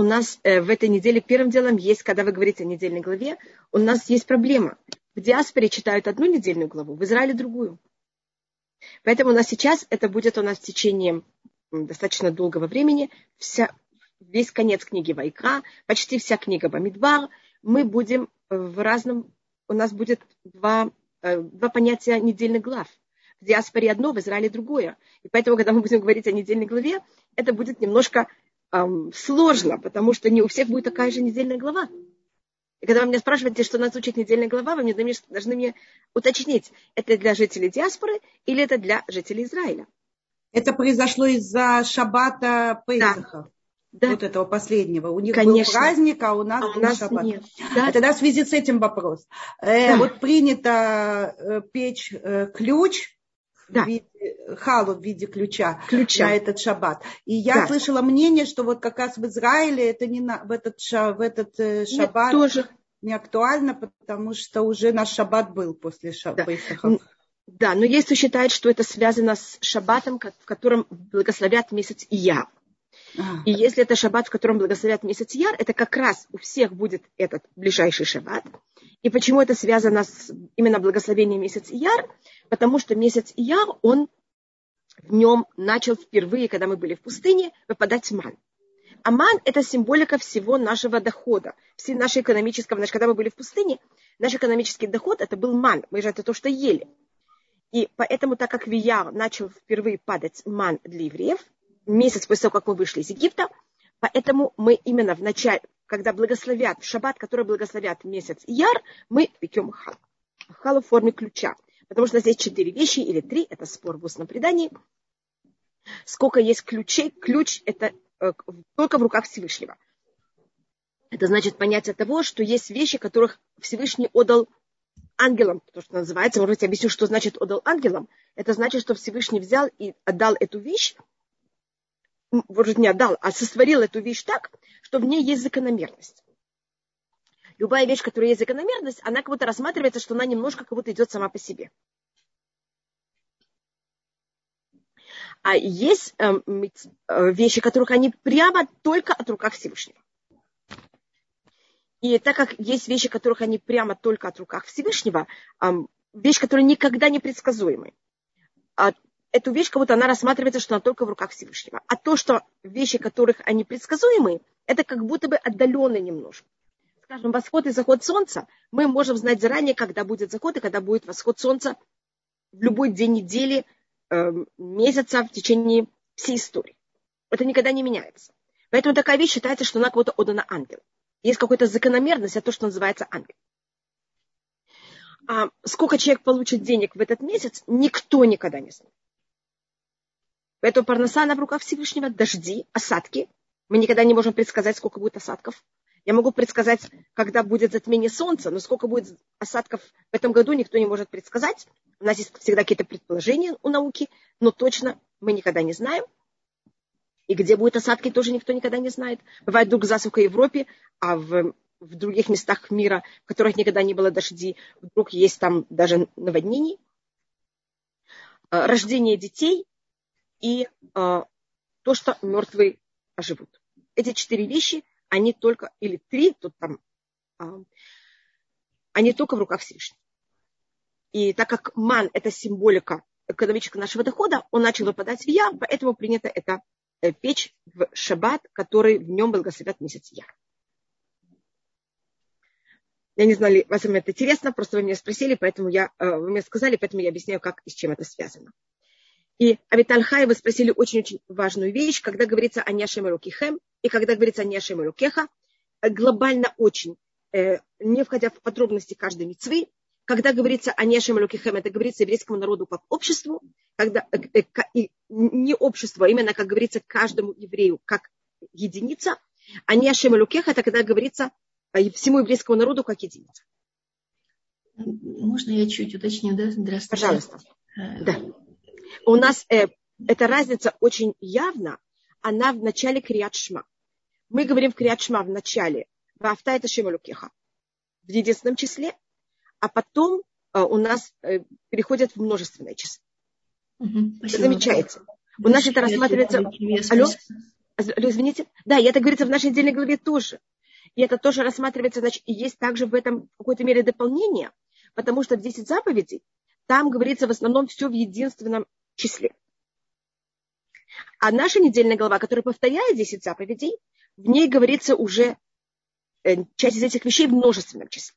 у нас э, в этой неделе первым делом есть, когда вы говорите о недельной главе, у нас есть проблема. В диаспоре читают одну недельную главу, в Израиле другую. Поэтому у нас сейчас, это будет у нас в течение достаточно долгого времени, вся, весь конец книги Вайкра, почти вся книга Бамидбар, мы будем в разном, у нас будет два, э, два понятия недельных глав. В диаспоре одно, в Израиле другое. И поэтому, когда мы будем говорить о недельной главе, это будет немножко сложно, потому что не у всех будет такая же недельная глава. И когда вы меня спрашиваете, что нас учит недельная глава, вы мне должны мне уточнить, это для жителей диаспоры или это для жителей Израиля. Это произошло из-за шаббата Пейсаха. Да. Да. Вот этого последнего. У них Конечно. был праздник, а у нас а был нас шаббат. Нет. Да. А тогда в связи с этим вопрос. Э, да. вот принято э, печь э, ключ да. в виде, халу в виде ключа, ключа на этот шаббат. И я да. слышала мнение, что вот как раз в Израиле это не на, в этот, в этот э, шаббат Нет, тоже. не актуально, потому что уже наш шаббат был после шаббата. Да. да, но есть кто считает, что это связано с шаббатом, в котором благословят месяц Ияр. И если это шаббат, в котором благословят месяц Яр, это как раз у всех будет этот ближайший шаббат. И почему это связано с именно благословением месяц Яр? Потому что месяц Яр, он в нем начал впервые, когда мы были в пустыне, выпадать ман. А ман – это символика всего нашего дохода, всей нашей экономического. Значит, когда мы были в пустыне, наш экономический доход – это был ман. Мы же это то, что ели. И поэтому, так как в Ияр начал впервые падать ман для евреев, месяц после того, как мы вышли из Египта, поэтому мы именно в начале, когда благословят, в шаббат, который благословят месяц Яр, мы пекем хал. Хал в форме ключа. Потому что здесь четыре вещи или три, это спор в устном предании. Сколько есть ключей, ключ это э, только в руках Всевышнего. Это значит понятие того, что есть вещи, которых Всевышний отдал ангелам, то, что называется, может быть, объясню, что значит отдал ангелам. Это значит, что Всевышний взял и отдал эту вещь, может, не отдал, а сотворил эту вещь так, что в ней есть закономерность любая вещь, которая есть закономерность, она как будто рассматривается, что она немножко как будто идет сама по себе. А есть э, э, вещи, которых они прямо только от руках Всевышнего. И так как есть вещи, которых они прямо только от руках Всевышнего, э, вещь, которая никогда не предсказуемая. А эту вещь, как будто она рассматривается, что она только в руках Всевышнего. А то, что вещи, которых они предсказуемые, это как будто бы отдаленно немножко скажем, восход и заход солнца, мы можем знать заранее, когда будет заход и когда будет восход солнца в любой день недели, э, месяца в течение всей истории. Это никогда не меняется. Поэтому такая вещь считается, что она кого-то отдана ангелу. Есть какая-то закономерность, это то, что называется ангел. А сколько человек получит денег в этот месяц, никто никогда не знает. Поэтому парноса на руках Всевышнего, дожди, осадки. Мы никогда не можем предсказать, сколько будет осадков. Я могу предсказать, когда будет затмение Солнца, но сколько будет осадков в этом году, никто не может предсказать. У нас есть всегда какие-то предположения у науки, но точно мы никогда не знаем. И где будут осадки, тоже никто никогда не знает. Бывает вдруг засуха в Европе, а в, в других местах мира, в которых никогда не было дождей, вдруг есть там даже наводнений. А, рождение детей и а, то, что мертвые оживут. Эти четыре вещи они только, или три, тут там, а, они только в руках Всевышнего. И так как ман – это символика экономического нашего дохода, он начал выпадать в я, поэтому принято это э, печь в шаббат, который в нем благословят месяц яр. Я не знаю, вас это интересно, просто вы меня спросили, поэтому я, э, вы мне сказали, поэтому я объясняю, как и с чем это связано. И Авитальхай вы спросили очень-очень важную вещь, когда говорится о Няшем Рукихем, и когда говорится о Няшем Рукеха, глобально очень, э, не входя в подробности каждой мецвы, когда говорится о Няшем Рукихем, это говорится еврейскому народу как обществу, когда, э, э, не обществу, а именно, как говорится, каждому еврею как единица, а Няшем Рукеха, это когда говорится всему еврейскому народу как единица. Можно я чуть уточню, да? Здравствуйте. Пожалуйста. Да у нас э, эта разница очень явна, она в начале Криат Шма. Мы говорим в Криат Шма в начале, Вафта это Шемалукеха, в единственном числе, а потом э, у нас э, переходят в множественное число. Угу, Замечаете? У нас это рассматривается... Алло? Извините? Да, и это говорится в нашей отдельной главе тоже. И это тоже рассматривается, значит, и есть также в этом в какой-то мере дополнение, потому что в 10 заповедей там говорится в основном все в единственном числе. А наша недельная глава, которая повторяет 10 заповедей, в ней говорится уже э, часть из этих вещей в множественном числе.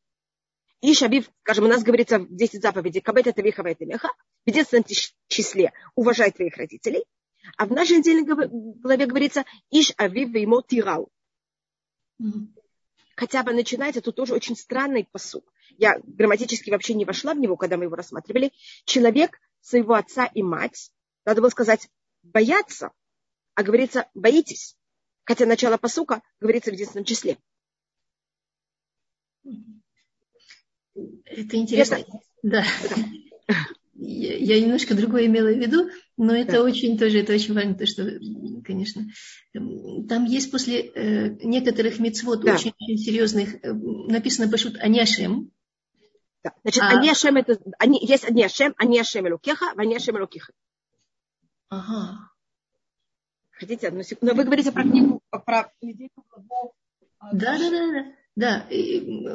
И Шабив, скажем, у нас говорится в 10 заповедей, кабет это веха, это меха, в единственном числе уважай твоих родителей. А в нашей недельной главе говорится Иш Авив Веймо Тирау. Хотя бы начинается тут тоже очень странный посуд. Я грамматически вообще не вошла в него, когда мы его рассматривали. Человек своего отца и мать, надо было сказать, бояться, а говорится, боитесь. Хотя начало посука говорится в единственном числе. Это интересно. Это... Да. Я, я немножко другое имела в виду, но это да. очень тоже, это очень важно, то, что, конечно, там есть после э, некоторых мецвод да. очень, очень серьезных, э, написано пошут Аняшем. Да. Значит, а... Аняшем это, они, есть Аняшем, Аняшем Элукеха, Аняшем Элукеха. Ага. Хотите одну секунду? Но вы говорите про книгу, про недельку Да, да, да, да. Да,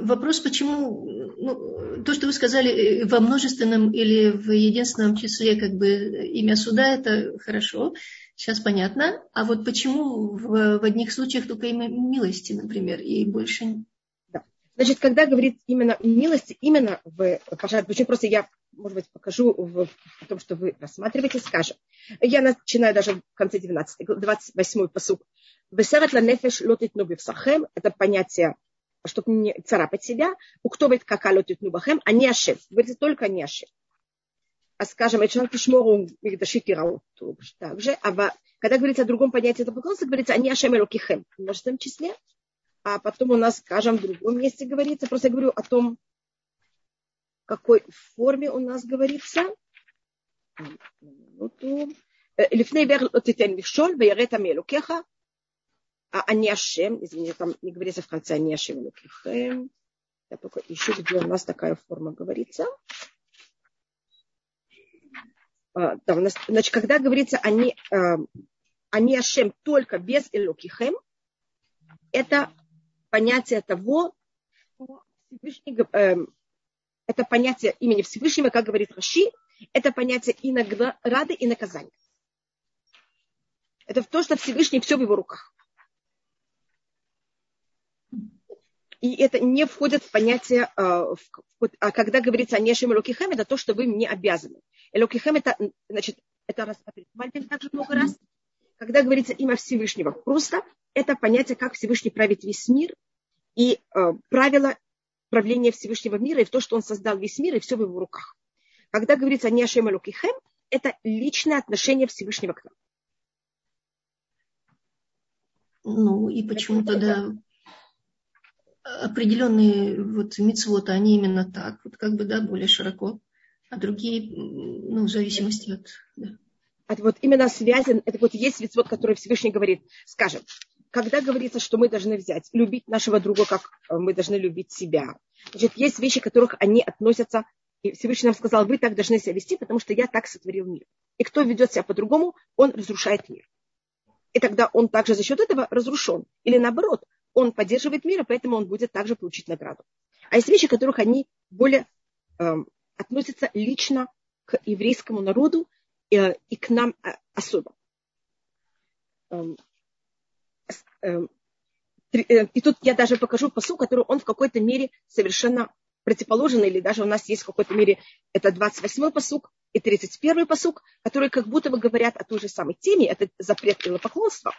вопрос, почему, ну, то, что вы сказали э, во множественном или в единственном числе, как бы имя суда, это хорошо, сейчас понятно. А вот почему в, в одних случаях только имя милости, например, и больше. Значит, когда говорит именно милости, именно в пожалуйста, очень просто я, может быть, покажу в, в том, что вы рассматриваете, скажем. Я начинаю даже в конце 19, 28 посуд. Бесерет ла нефеш лотит нубивсахем. Это понятие чтобы не царапать себя, у кто будет какалотит нубахем, а не ашев. Говорится только не ашев. А скажем, это человек шмору мигдашит и также. А когда говорится о другом понятии это поклонства, говорится они ашем элокихем в множественном числе А потом у нас, скажем, в другом месте говорится, просто я говорю о том, в какой форме у нас говорится. לפני עבר לא תיתן מכשול ויראת מאלוקיך а они Ашем, извините, там не говорится в конце они Ашем Лукихем. Я только ищу, где у нас такая форма говорится. А, да, у нас, значит, когда говорится они, а, они Ашем только без Элокихем, это понятие того, Всевышний, э, это понятие имени Всевышнего, как говорит Раши, это понятие и награды, и наказания. Это то, что Всевышний все в его руках. И это не входит в понятие, а, а когда говорится о Нешем Элокихем, это то, что вы мне обязаны. Элокихем это, значит, это рассматривает Мальбин также много раз. Когда говорится имя Всевышнего, просто это понятие, как Всевышний правит весь мир и э, правила правления Всевышнего мира и в то, что он создал весь мир и все в его руках. Когда говорится о Нешем Элокихем, это личное отношение Всевышнего к нам. Ну и почему тогда определенные вот мицвоты, они именно так, вот как бы, да, более широко, а другие, ну, в зависимости от... Да. Это вот именно связан, это вот есть мицвод, который Всевышний говорит, скажем, когда говорится, что мы должны взять, любить нашего друга, как мы должны любить себя. Значит, есть вещи, которых они относятся, и Всевышний нам сказал, вы так должны себя вести, потому что я так сотворил мир. И кто ведет себя по-другому, он разрушает мир. И тогда он также за счет этого разрушен. Или наоборот, он поддерживает мир, и поэтому он будет также получить награду. А есть вещи, которых они более э, относятся лично к еврейскому народу э, и к нам э, особо. Эм, эм, э, и тут я даже покажу посу, который он в какой-то мере совершенно противоположен, или даже у нас есть в какой-то мере это 28-й посук и 31-й посук, которые как будто бы говорят о той же самой теме, это запрет поклонства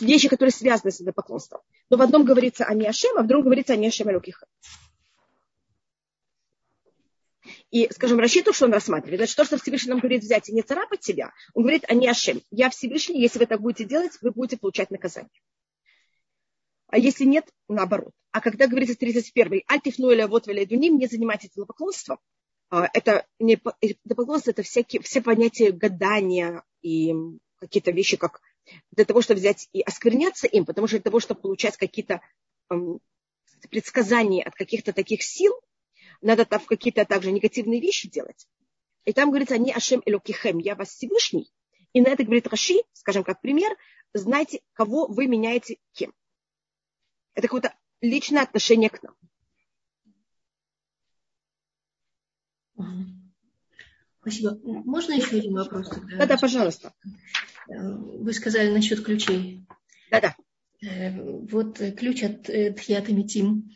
вещи, которые связаны с идолопоклонством. Но в одном говорится о Ашем, а в другом говорится о Ашем Элокиха. И, скажем, рассчитываю, что он рассматривает. Значит, то, что Всевышний нам говорит взять и не царапать себя, он говорит о Ашем. Я Всевышний, если вы так будете делать, вы будете получать наказание. А если нет, наоборот. А когда говорится 31-й, альтифну или вот дуним, не занимайтесь идолопоклонством, а, это не идолопоклонство, это всякие, все понятия гадания и какие-то вещи, как для того, чтобы взять и оскверняться им, потому что для того, чтобы получать какие-то эм, предсказания от каких-то таких сил, надо там какие-то также негативные вещи делать. И там говорится, они Ашем Элокихем, я вас Всевышний. И на это говорит Раши, скажем, как пример, знайте, кого вы меняете кем. Это какое-то личное отношение к нам. Спасибо. Можно еще один вопрос? Да, да, пожалуйста. Вы сказали насчет ключей. Да, да. Э, вот ключ от Тхията Митим.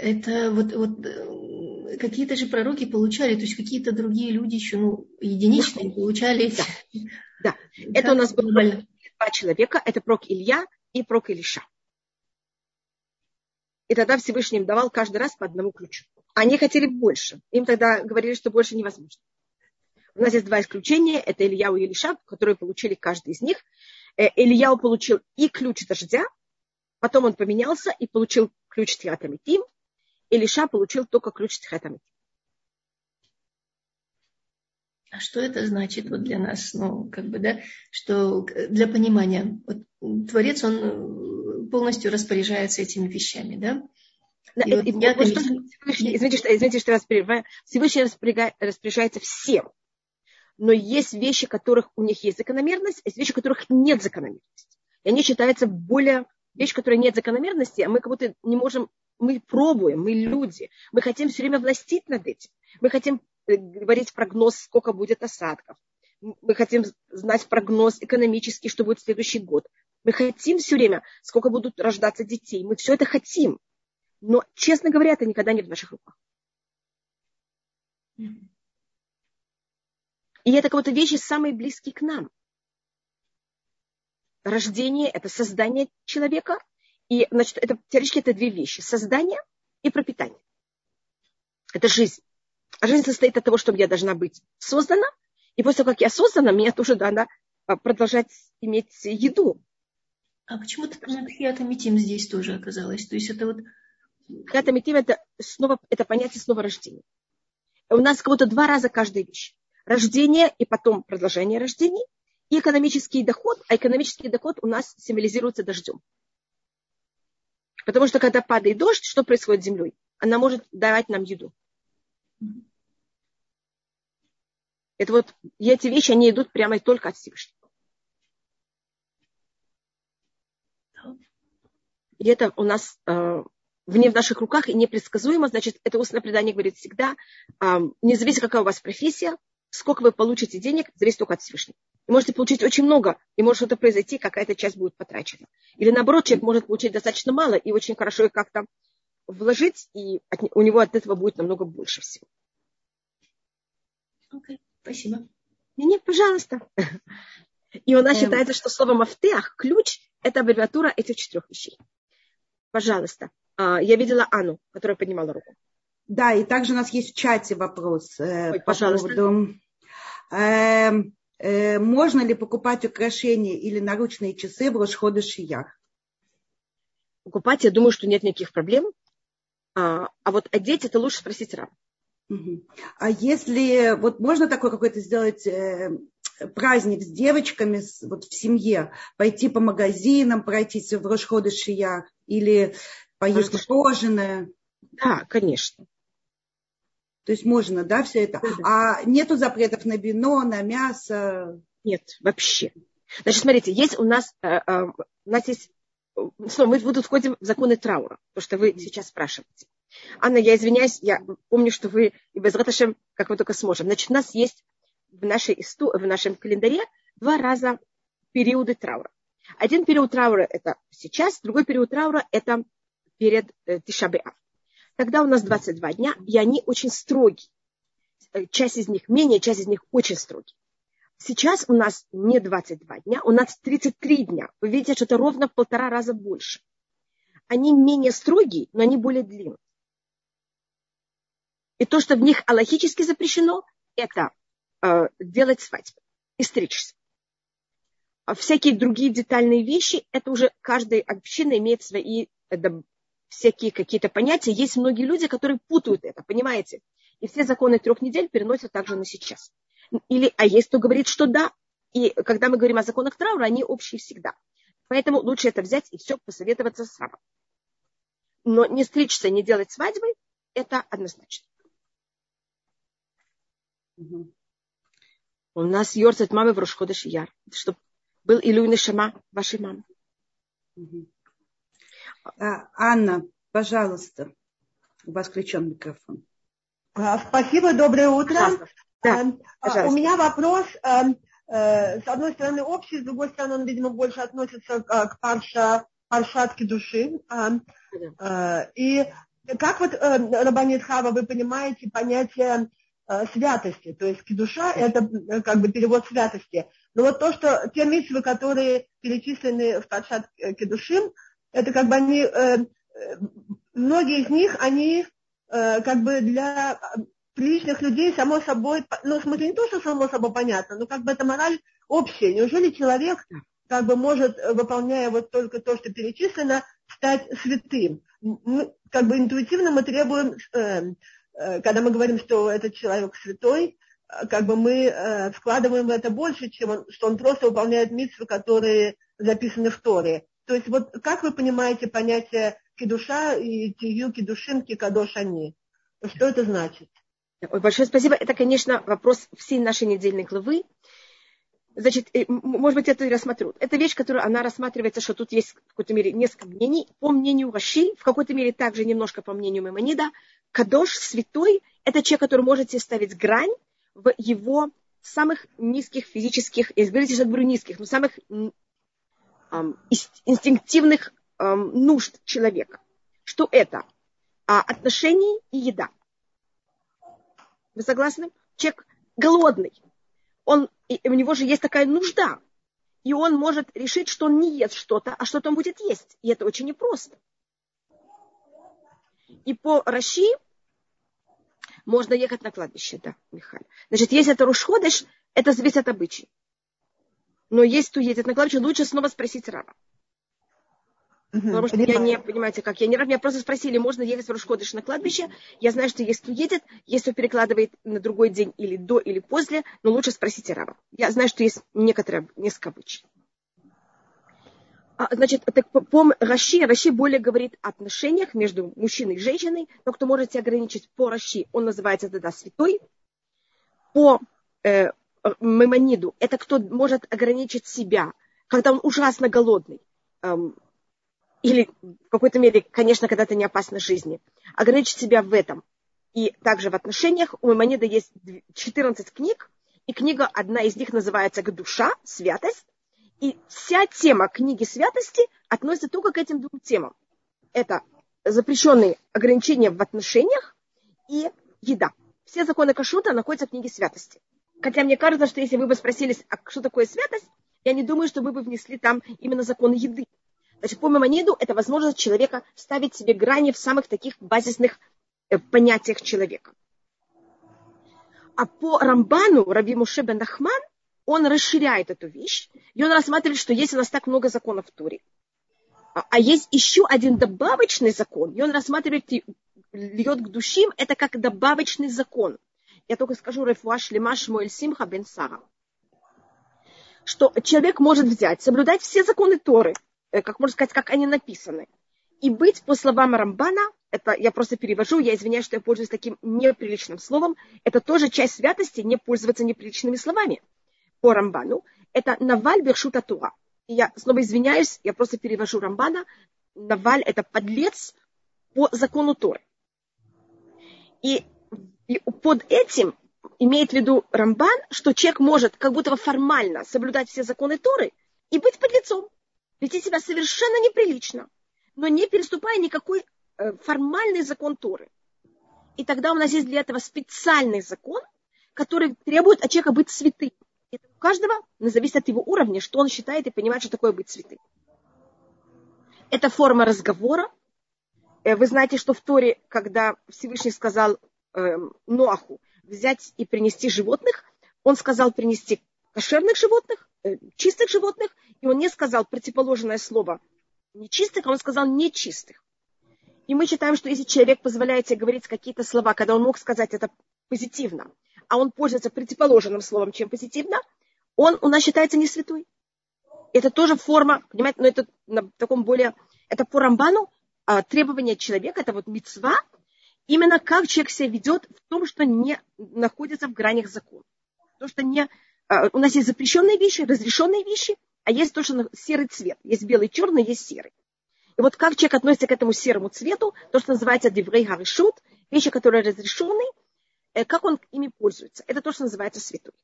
Да. Это вот, вот э, какие-то же пророки получали, то есть какие-то другие люди еще, ну, единичные получали. Да, да. это у нас было два человека, это прок Илья и прок Илиша. И тогда Всевышний им давал каждый раз по одному ключу. Они хотели больше. Им тогда говорили, что больше невозможно. У нас есть два исключения. Это Ильяу и Илиша, которые получили каждый из них. Э, Ильяу получил и ключ дождя, потом он поменялся и получил ключ Тхиатамитим. Илиша получил только ключ Тхиатамитим. А что это значит вот для нас, ну, как бы, да, что для понимания, вот, Творец, он э, полностью распоряжается этими вещами, да? извините, что, извините, что я вас прерываю. Всевышний распоряжается всем но есть вещи, которых у них есть закономерность, а есть вещи, которых нет закономерности. И они считаются более вещь, которой нет закономерности, а мы как будто не можем, мы пробуем, мы люди, мы хотим все время властить над этим. Мы хотим э, говорить прогноз, сколько будет осадков. Мы хотим знать прогноз экономический, что будет в следующий год. Мы хотим все время, сколько будут рождаться детей. Мы все это хотим. Но, честно говоря, это никогда не в наших руках. И это как будто вещи самые близкие к нам. Рождение – это создание человека. И, значит, это, теоретически это две вещи. Создание и пропитание. Это жизнь. А жизнь состоит от того, чтобы я должна быть создана. И после того, как я создана, мне тоже надо а, продолжать иметь еду. А почему хиатамитим здесь тоже оказалось? То есть это вот... Хиатамитим это, снова, это понятие снова рождения. У нас как будто два раза каждая вещь рождение и потом продолжение рождений, и экономический доход, а экономический доход у нас символизируется дождем. Потому что когда падает дождь, что происходит с землей? Она может давать нам еду. Это вот эти вещи, они идут прямо и только от Всевышнего. И это у нас э, вне в наших руках и непредсказуемо. Значит, это устное предание говорит всегда, э, независимо какая у вас профессия, сколько вы получите денег, зависит только от Всевышнего. Вы можете получить очень много, и может что-то произойти, какая-то часть будет потрачена. Или наоборот, человек может получить достаточно мало и очень хорошо их как-то вложить, и от, у него от этого будет намного больше всего. Окей, okay, спасибо. Не, не, пожалуйста. И у нас эм... считается, что слово мафтех, ключ, это аббревиатура этих четырех вещей. Пожалуйста. А, я видела Анну, которая поднимала руку. Да, и также у нас есть в чате вопрос э, Ой, по пожалуйста. поводу, э, э, можно ли покупать украшения или наручные часы в Рошхода Шиях? Покупать, я думаю, что нет никаких проблем. А, а вот одеть это лучше спросить рано. А если вот можно такой какой-то сделать э, праздник с девочками вот в семье, пойти по магазинам, пройтись в Рошходы Шиях или поесть мороженое? Да, конечно. То есть можно, да, все это. А нету запретов на вино, на мясо? Нет, вообще. Значит, смотрите, есть у нас, э, э, у нас есть, снова мы тут входим в законы траура, то, что вы сейчас спрашиваете. Анна, я извиняюсь, я помню, что вы и без Раташем, как мы только сможем. Значит, у нас есть в, нашей, в нашем календаре два раза периоды траура. Один период траура – это сейчас, другой период траура – это перед э, Тишабеав. Тогда у нас 22 дня, и они очень строгие. Э, часть из них менее, часть из них очень строгие. Сейчас у нас не 22 дня, у нас 33 дня. Вы видите, что это ровно в полтора раза больше. Они менее строгие, но они более длинные. И то, что в них аллахически запрещено, это э, делать свадьбу и стричься. А всякие другие детальные вещи, это уже каждая община имеет свои э, всякие какие-то понятия. Есть многие люди, которые путают это, понимаете? И все законы трех недель переносят также на сейчас. Или, а есть кто говорит, что да. И когда мы говорим о законах траура, они общие всегда. Поэтому лучше это взять и все посоветоваться с рабом. Но не стричься, не делать свадьбы, это однозначно. Угу. У нас Йорцет мамы в Рошхода Шияр. Чтобы был Илюй Шама вашей мамы. А, Анна, пожалуйста, у вас включен микрофон. А, спасибо, доброе утро. Да, эм, а, у меня вопрос, эм, э, с одной стороны общий, с другой стороны он, видимо, больше относится к парша, паршатке души. Эм, э, и как вот, э, Рабанит Хава, вы понимаете понятие святости, то есть душа это как бы перевод святости. Но вот то, что те митвы, которые перечислены в Паршат Кедушим, это как бы они, многие из них, они как бы для приличных людей, само собой, ну, в смысле, не то, что само собой понятно, но как бы это мораль общая. Неужели человек как бы может, выполняя вот только то, что перечислено, стать святым? Мы, как бы интуитивно мы требуем, э, э, когда мы говорим, что этот человек святой, э, как бы мы э, вкладываем в это больше, чем он, что он просто выполняет митсвы, которые записаны в Торе. То есть вот как вы понимаете понятие кидуша и тию кидушинки кадош они? Что это значит? Ой, большое спасибо. Это, конечно, вопрос всей нашей недельной главы. Значит, э, может быть, это и рассмотрю. Это вещь, которую она рассматривается, что тут есть в какой-то мере несколько мнений. По мнению Раши, в какой-то мере также немножко по мнению Маймонида, Кадош, святой, это человек, который может себе ставить грань в его самых низких физических, я говорите, что я говорю низких, но самых инстинктивных нужд человека. Что это? А, отношений и еда. Вы согласны? Человек голодный. Он, у него же есть такая нужда. И он может решить, что он не ест что-то, а что-то он будет есть. И это очень непросто. И по Раши можно ехать на кладбище, да, Михаил. Значит, если это Рушходыш, это зависит от обычаев. Но если кто едет на кладбище, лучше снова спросить раба. Угу, Потому что я не, понимаете, как я не Меня просто спросили, можно ехать в Рушходыш на кладбище. Я знаю, что если едет, если перекладывает на другой день или до, или после, но лучше спросите Рава. Я знаю, что есть некоторые, несколько обычаев. А, значит, так по, по Раши, Раши более говорит о отношениях между мужчиной и женщиной, но кто может себя ограничить по Раши, он называется тогда святой. По э, Мемониду, это кто может ограничить себя, когда он ужасно голодный, эм, или в какой-то мере, конечно, когда это не опасно жизни, ограничить себя в этом. И также в отношениях у Маймонида есть 14 книг, и книга, одна из них называется «Душа», «Святость». И вся тема книги святости относится только к этим двум темам. Это запрещенные ограничения в отношениях и еда. Все законы кашута находятся в книге святости. Хотя мне кажется, что если вы бы спросили, а что такое святость, я не думаю, что вы бы внесли там именно закон еды. Значит, по Мамониду это возможность человека ставить себе грани в самых таких базисных э, понятиях человека. А по Рамбану, Раби Муше бен Ахман, он расширяет эту вещь, и он рассматривает, что есть у нас так много законов в Туре. А, а есть еще один добавочный закон, и он рассматривает, льет к душим, это как добавочный закон. Я только скажу Рефуаш Лимаш Моэль Симха бен Сара. Что человек может взять, соблюдать все законы Торы – Э, как можно сказать, как они написаны. И быть, по словам Рамбана, это я просто перевожу, я извиняюсь, что я пользуюсь таким неприличным словом, это тоже часть святости, не пользоваться неприличными словами. По Рамбану это Наваль Бершута Тура. Я снова извиняюсь, я просто перевожу Рамбана. Наваль это подлец по закону Торы. И, и под этим имеет в виду Рамбан, что человек может как будто формально соблюдать все законы Торы и быть подлецом вести себя совершенно неприлично, но не переступая никакой э, формальный закон Торы. И тогда у нас есть для этого специальный закон, который требует от человека быть святым. Это у каждого зависит от его уровня, что он считает и понимает, что такое быть святым. Это форма разговора. Э, вы знаете, что в Торе, когда Всевышний сказал э, Ноаху взять и принести животных, он сказал принести кошерных животных, э, чистых животных, и он не сказал противоположное слово нечистых, а он сказал нечистых. И мы считаем, что если человек позволяет себе говорить какие-то слова, когда он мог сказать это позитивно, а он пользуется противоположным словом, чем позитивно, он у нас считается не святой. Это тоже форма, понимаете, но это на таком более, это по Рамбану а, требование человека, это вот мецва, именно как человек себя ведет в том, что не находится в гранях закона. То, что не а, у нас есть запрещенные вещи, разрешенные вещи, а есть тоже серый цвет. Есть белый, черный, есть серый. И вот как человек относится к этому серому цвету, то, что называется диврей гаришут, вещи, которые разрешены, э, как он ими пользуется. Это то, что называется святой.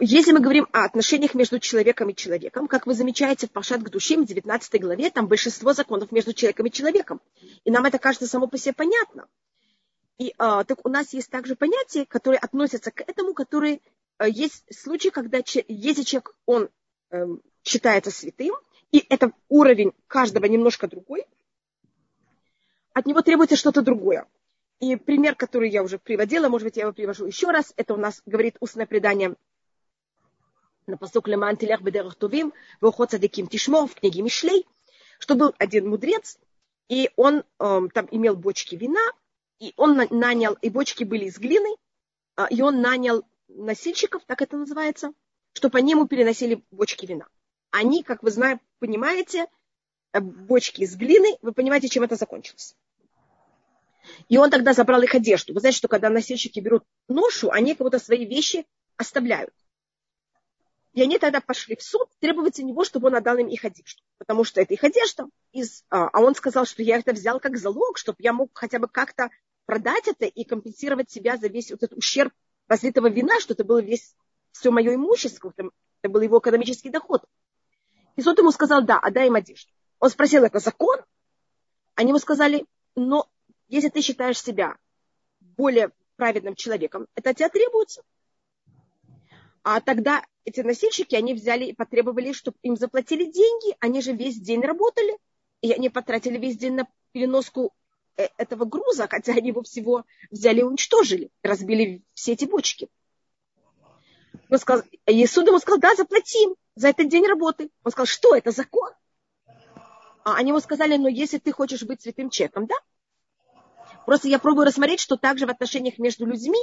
Если мы говорим о отношениях между человеком и человеком, как вы замечаете в Пашат к душим, в 19 главе, там большинство законов между человеком и человеком. И нам это кажется само по себе понятно. И а, так у нас есть также понятия, которые относятся к этому, которые а, есть случаи, когда если человек, он а, считается святым, и это уровень каждого немножко другой, от него требуется что-то другое. И пример, который я уже приводила, может быть, я его привожу еще раз, это у нас говорит устное предание на посок Леман Тилях Бедерах Тувим, Вохот Садиким Тишмо в книге Мишлей, что был один мудрец, и он эм, там имел бочки вина, и он нанял, и бочки были из глины, э, и он нанял носильщиков, так это называется, что по нему переносили бочки вина. Они, как вы знаете, понимаете, э, бочки из глины, вы понимаете, чем это закончилось. И он тогда забрал их одежду. Вы знаете, что когда носильщики берут ношу, они как будто свои вещи оставляют. И они тогда пошли в суд требовать у него, чтобы он отдал им их одежду. Потому что это их одежда. Из, а, а он сказал, что я это взял как залог, чтобы я мог хотя бы как-то продать это и компенсировать себя за весь вот этот ущерб разлитого вина, что это было весь, все мое имущество, это был его экономический доход. И суд ему сказал, да, отдай им одежду. Он спросил, это закон? Они ему сказали, но если ты считаешь себя более праведным человеком, это от тебя требуется. А тогда эти носильщики, они взяли и потребовали, чтобы им заплатили деньги. Они же весь день работали. И они потратили весь день на переноску э, этого груза, хотя они его всего взяли и уничтожили. Разбили все эти бочки. Он сказал, и суд ему сказал, да, заплатим за этот день работы. Он сказал, что это закон? А они ему сказали, ну если ты хочешь быть святым человеком, да? Просто я пробую рассмотреть, что также в отношениях между людьми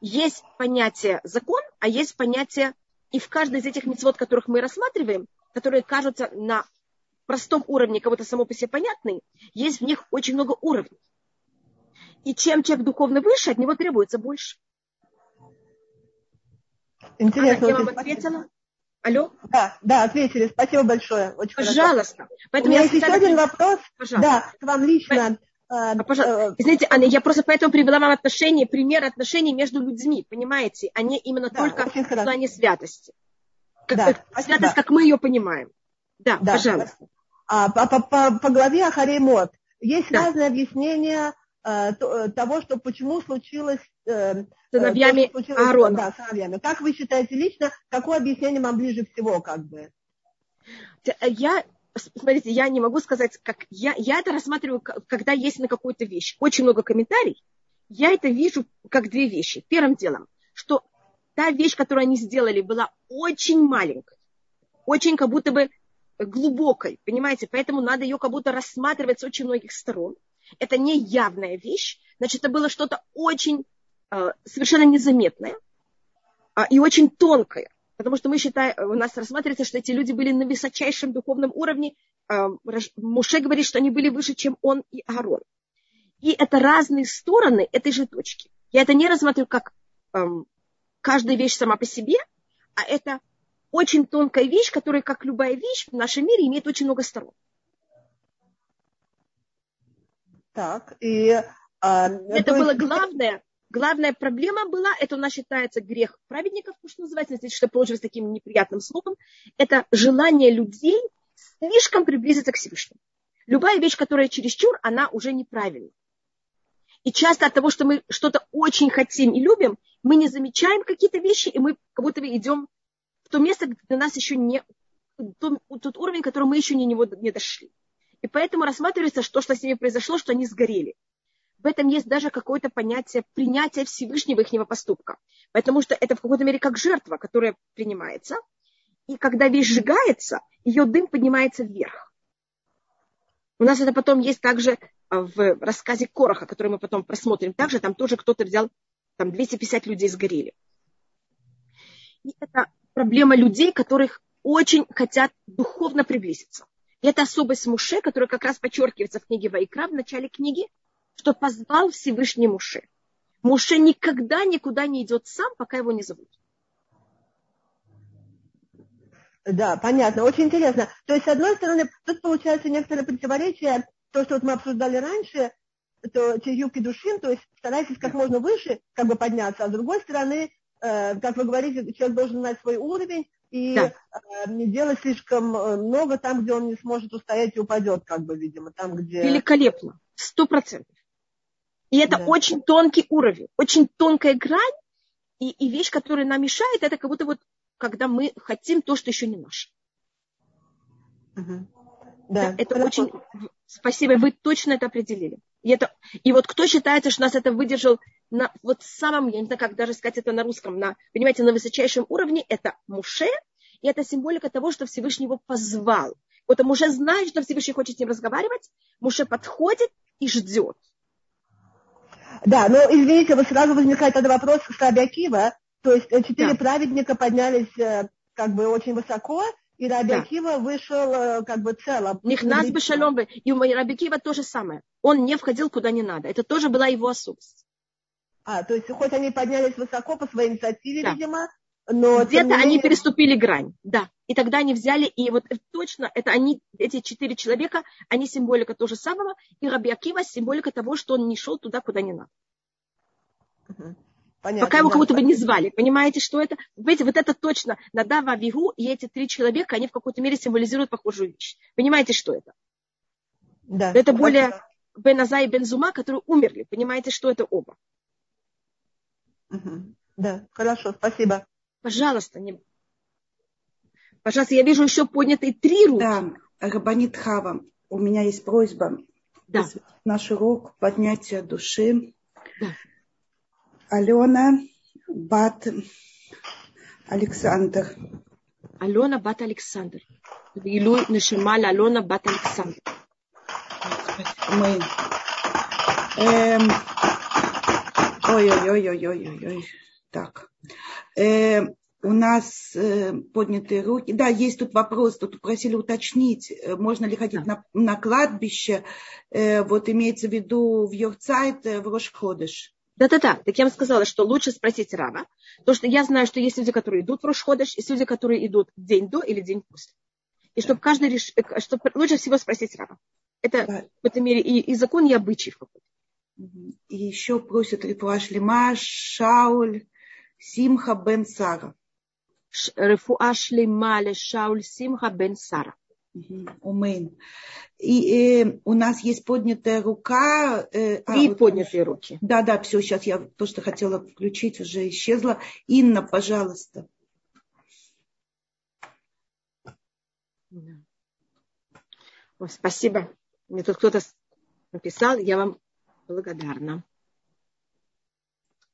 есть понятие закон, а есть понятие, и в каждой из этих мецвод, которых мы рассматриваем, которые кажутся на простом уровне кого-то само по себе понятный, есть в них очень много уровней. И чем человек духовно выше, от него требуется больше. Интересно. Анна, я вам ответила? Алло? Да, да, ответили. Спасибо большое. Очень Пожалуйста. Поэтому У меня есть еще один вопрос. Пожалуйста. Да, к вам лично. А, пожалуйста. Э, Извините, Анна, я просто поэтому привела вам отношения, пример отношений между людьми, понимаете, а не именно да, только в плане святости. Как, да, как, святость, как мы ее понимаем. Да, да пожалуйста. А, по, по, по, по главе Ахаремот есть да. разные объяснения э, э, того, что почему случилось э, сыновьями то, случилось, Аарона. Да, сыновьями. Как вы считаете лично, какое объяснение вам ближе всего, как бы? Я смотрите, я не могу сказать, как я, я это рассматриваю, когда есть на какую-то вещь. Очень много комментариев. Я это вижу как две вещи. Первым делом, что та вещь, которую они сделали, была очень маленькой, очень как будто бы глубокой, понимаете? Поэтому надо ее как будто рассматривать с очень многих сторон. Это не явная вещь, значит, это было что-то очень э, совершенно незаметное э, и очень тонкое. Потому что мы считаем, у нас рассматривается, что эти люди были на высочайшем духовном уровне. А, Муше говорит, что они были выше, чем он и Аарон. И это разные стороны этой же точки. Я это не рассматриваю как эм, каждая вещь сама по себе, а это очень тонкая вещь, которая, как любая вещь в нашем мире, имеет очень много сторон. Так, и... А, это было главное, Главная проблема была, это у нас считается грех праведников, что называется, если что пользоваться таким неприятным словом, это желание людей слишком приблизиться к Всевышнему. Любая вещь, которая чересчур, она уже неправильна. И часто от того, что мы что-то очень хотим и любим, мы не замечаем какие-то вещи, и мы как будто бы идем в то место, где до нас еще не, тот, тот уровень, который мы еще не, не дошли. И поэтому рассматривается, что, что с ними произошло, что они сгорели в этом есть даже какое-то понятие принятия Всевышнего их поступка. Потому что это в какой-то мере как жертва, которая принимается. И когда вещь сжигается, ее дым поднимается вверх. У нас это потом есть также а, в рассказе Короха, который мы потом просмотрим. Также там тоже кто-то взял, там 250 людей сгорели. И это проблема людей, которых очень хотят духовно приблизиться. И это особость Муше, которая как раз подчеркивается в книге Вайкра в начале книги, что позвал Всевышний Муше. Муше никогда никуда не идет сам, пока его не зовут. Да, понятно, очень интересно. То есть, с одной стороны, тут получается некоторое противоречие, то, что вот мы обсуждали раньше, то юбки душин, то есть старайтесь как можно выше как бы подняться, а с другой стороны, э, как вы говорите, человек должен знать свой уровень и да. э, не делать слишком э, много там, где он не сможет устоять и упадет, как бы, видимо, там, где... Великолепно, сто процентов. И это да. очень тонкий уровень, очень тонкая грань, и, и вещь, которая нам мешает, это как будто вот, когда мы хотим то, что еще не наше. Угу. Да, это Хорошо. очень... Спасибо, вы точно это определили. И, это, и вот кто считается, что нас это выдержал на вот самом, я не знаю, как даже сказать это на русском, на, понимаете, на высочайшем уровне, это Муше, и это символика того, что Всевышний его позвал. Вот Муше знает, что Всевышний хочет с ним разговаривать, Муше подходит и ждет. Да, но извините, вот сразу возникает этот вопрос с Рабиакива, то есть э, четыре да. праведника поднялись э, как бы очень высоко, и Раби да. Акива вышел э, как бы целым. Нихнас бы шалом бы. И у Раби Акива то же самое. Он не входил куда не надо. Это тоже была его особенность. А, то есть хоть они поднялись высоко по своей инициативе, да. видимо, но... Где-то менее... они переступили грань, да. И тогда они взяли, и вот точно, это они, эти четыре человека, они символика того же самого, и Раби Акива символика того, что он не шел туда, куда не надо. Угу. Понятно, Пока его да, кого-то бы не звали. Понимаете, что это? Видите, вот это точно Надава, Вигу и эти три человека, они в какой-то мере символизируют похожую вещь. Понимаете, что это? Да. Это более Беназа и Бензума, которые умерли. Понимаете, что это оба? Угу. Да, хорошо, спасибо. Пожалуйста, не... Пожалуйста, я вижу еще поднятые три руки. Да, Рабанит Хава, у меня есть просьба. Да. Наш урок поднятия души. Да. Алена Бат Александр. Алена Бат Александр. Илуй Нешемаль Алена Бат Александр. Мы. Эм... Ой-ой-ой-ой-ой-ой. Так. Э, у нас э, поднятые руки. Да, есть тут вопрос, тут просили уточнить, э, можно ли ходить да. на, на кладбище. Э, вот имеется в виду в Йорцайт, э, в Рошходыш. Да-да-да, так я вам сказала, что лучше спросить Рава, потому что я знаю, что есть люди, которые идут в Рошходыш, есть люди, которые идут день до или день после. И чтобы каждый реш... Э, чтобы лучше всего спросить Рава. Это да. в этом мире и, и закон, и обычай какой-то. И еще просят Рифуа Шлема, Шауль, Симха бен Сара. Рифуа Шлема, Шауль, Симха бен Сара. Умен. И э, у нас есть поднятая рука. Э, Три а, поднятые вот, руки. Да, да, все, сейчас я то, что хотела включить, уже исчезла. Инна, пожалуйста. Спасибо. Мне тут кто-то написал, я вам благодарна.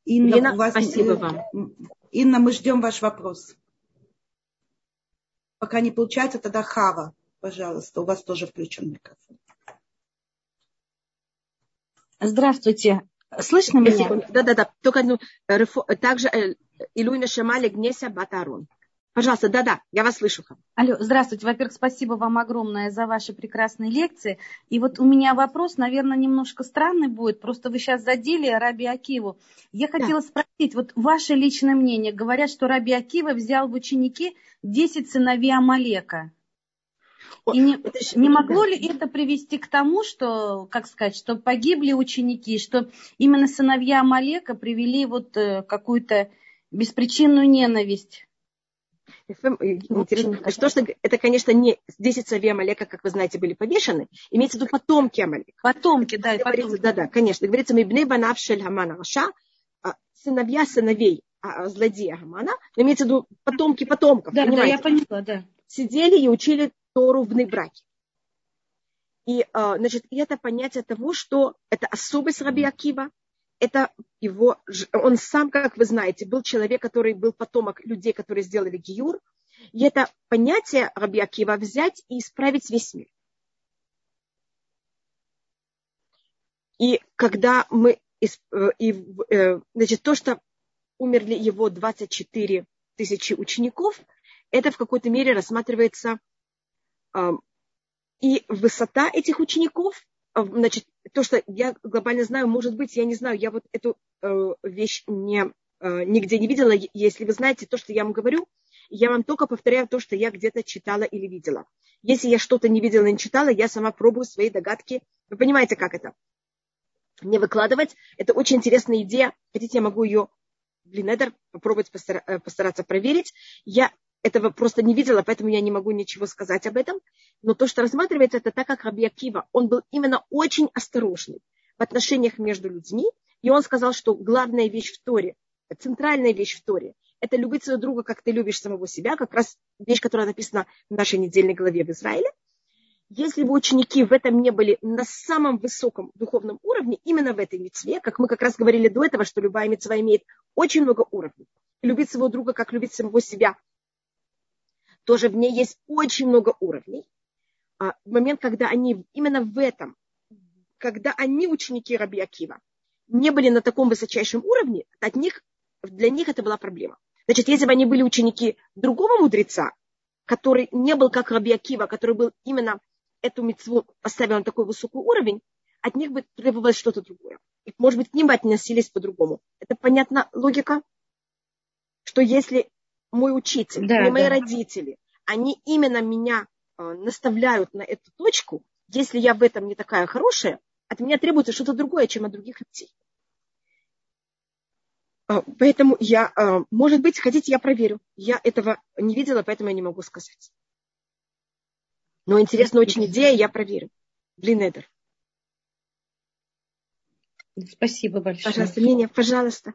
Инна, Инна вас... спасибо вам. Инна, мы ждем ваш вопрос. Пока не получается, тогда Хава. Пожалуйста, у вас тоже включен микрофон. Здравствуйте. Слышно меня? Да, да, да. Только ну, также э, Илуина Шамали Гнеся Батарун. Пожалуйста, да-да, я вас слышу. Алло, здравствуйте. Во-первых, спасибо вам огромное за ваши прекрасные лекции. И вот у меня вопрос, наверное, немножко странный будет. Просто вы сейчас задели Раби Акиву. Я хотела да. спросить, вот ваше личное мнение. Говорят, что Раби Акива взял в ученики 10 сыновей Амалека. И не, не могло ли это привести к тому, что, как сказать, что погибли ученики, что именно сыновья Амалека привели вот э, какую-то беспричинную ненависть? Интересно, что, что это, конечно, не 10 сыновей Амалека, как вы знаете, были повешены. Имеется в виду потомки Амалека. Потомки, да. Потомки. Да, да, конечно. Говорится, мы бней банавшель Хамана Раша, а сыновья сыновей а, злодея Хамана, имеется в виду потомки потомков. Да, да, я поняла, да. Сидели и учили Тору в браке. И, а, значит, это понятие того, что это особость Раби Акива, это его, он сам, как вы знаете, был человек, который был потомок людей, которые сделали Гиюр. И это понятие Раби Акива взять и исправить весь мир. И когда мы, и, э, значит, то, что умерли его 24 тысячи учеников, это в какой-то мере рассматривается и высота этих учеников, значит, то, что я глобально знаю, может быть, я не знаю, я вот эту э, вещь не, э, нигде не видела. Если вы знаете то, что я вам говорю, Я вам только повторяю то, что я где-то читала или видела. Если я что-то не видела и не читала, я сама пробую свои догадки. Вы понимаете, как это? Не выкладывать. Это очень интересная идея. Хотите, я могу ее в Линедер попробовать э, постараться проверить. Я этого просто не видела, поэтому я не могу ничего сказать об этом. Но то, что рассматривается, это так, как Раби Акива, он был именно очень осторожный в отношениях между людьми, и он сказал, что главная вещь в Торе, центральная вещь в Торе, это любить своего друга, как ты любишь самого себя, как раз вещь, которая написана в нашей недельной главе в Израиле. Если бы ученики в этом не были на самом высоком духовном уровне, именно в этой мецве, как мы как раз говорили до этого, что любая мецва имеет очень много уровней. Любить своего друга, как любить самого себя, тоже в ней есть очень много уровней. А момент, когда они именно в этом, когда они ученики Раби Акива, не были на таком высочайшем уровне, от них, для них это была проблема. Значит, если бы они были ученики другого мудреца, который не был как Раби Акива, который был именно эту мецву поставил на такой высокий уровень, от них бы требовалось что-то другое. И, может быть, к ним бы относились по-другому. Это понятна логика? Что если мой учитель, да, или мои да. родители, они именно меня э, наставляют на эту точку, если я в этом не такая хорошая, от меня требуется что-то другое, чем от других людей. Э, поэтому я, э, может быть, хотите, я проверю. Я этого не видела, поэтому я не могу сказать. Но интересная очень идея, я проверю. Блинедер. Спасибо большое. Пожалуйста, Миня, пожалуйста.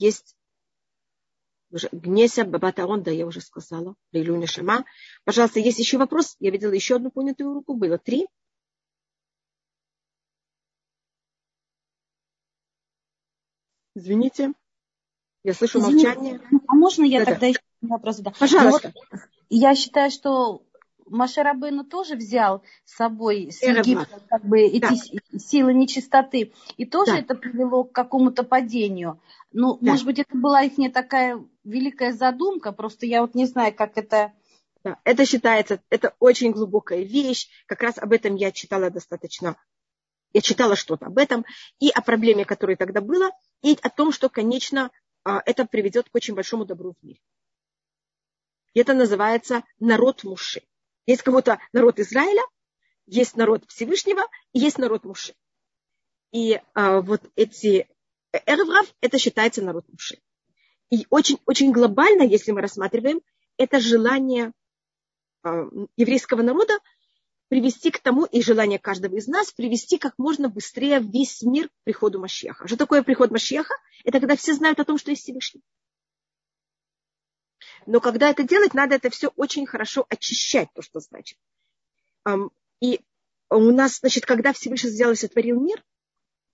Есть Гнеся Бабатаон, да, я уже сказала, Лейлюня Шама. Пожалуйста, есть еще вопрос? Я видела еще одну понятую руку, было три. Извините, я слышу Извините. молчание. А можно я Да-да. тогда еще вопрос задам? Пожалуйста. Ну, вот я считаю, что Машарабыну тоже взял с собой с Египта как бы эти да. силы нечистоты. И тоже да. это привело к какому-то падению. Ну, да. может быть, это была их не такая великая задумка, просто я вот не знаю, как это... Да, это считается, это очень глубокая вещь. Как раз об этом я читала достаточно. Я читала что-то об этом и о проблеме, которая тогда была, и о том, что, конечно, а, это приведет к очень большому добру в мире. И это называется народ Муши. Есть кого-то народ Израиля, есть народ Всевышнего и есть народ Муши. И а, вот эти Эрврав, это считается народ Муши. И очень, очень глобально, если мы рассматриваем, это желание а, еврейского народа привести к тому, и желание каждого из нас, привести как можно быстрее весь мир к приходу Машеха. Что такое приход Машеха? Это когда все знают о том, что есть Всевышний. Но когда это делать, надо это все очень хорошо очищать, то, что значит. И у нас, значит, когда Всевышний сделал и сотворил мир,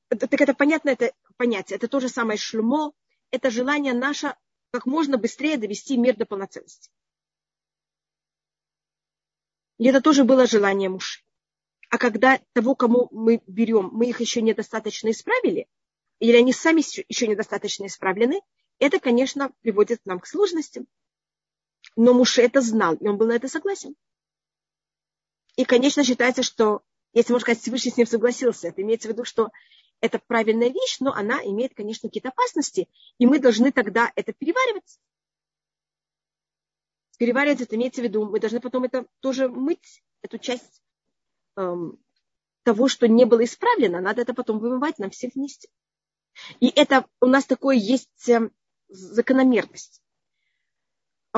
так это понятно, это понятие. Это то же самое шлюмо, это желание наше как можно быстрее довести мир до полноценности. И это тоже было желание мужа. А когда того, кому мы берем, мы их еще недостаточно исправили, или они сами еще недостаточно исправлены, это, конечно, приводит нам к сложностям. Но Муше это знал, и он был на это согласен. И, конечно, считается, что, если можно сказать, Всевышний с ним согласился, это имеется в виду, что это правильная вещь, но она имеет, конечно, какие-то опасности, и мы должны тогда это переваривать. Переваривать это имеется в виду, мы должны потом это тоже мыть, эту часть эм, того, что не было исправлено, надо это потом вымывать нам все вместе. И это у нас такое есть эм, закономерность.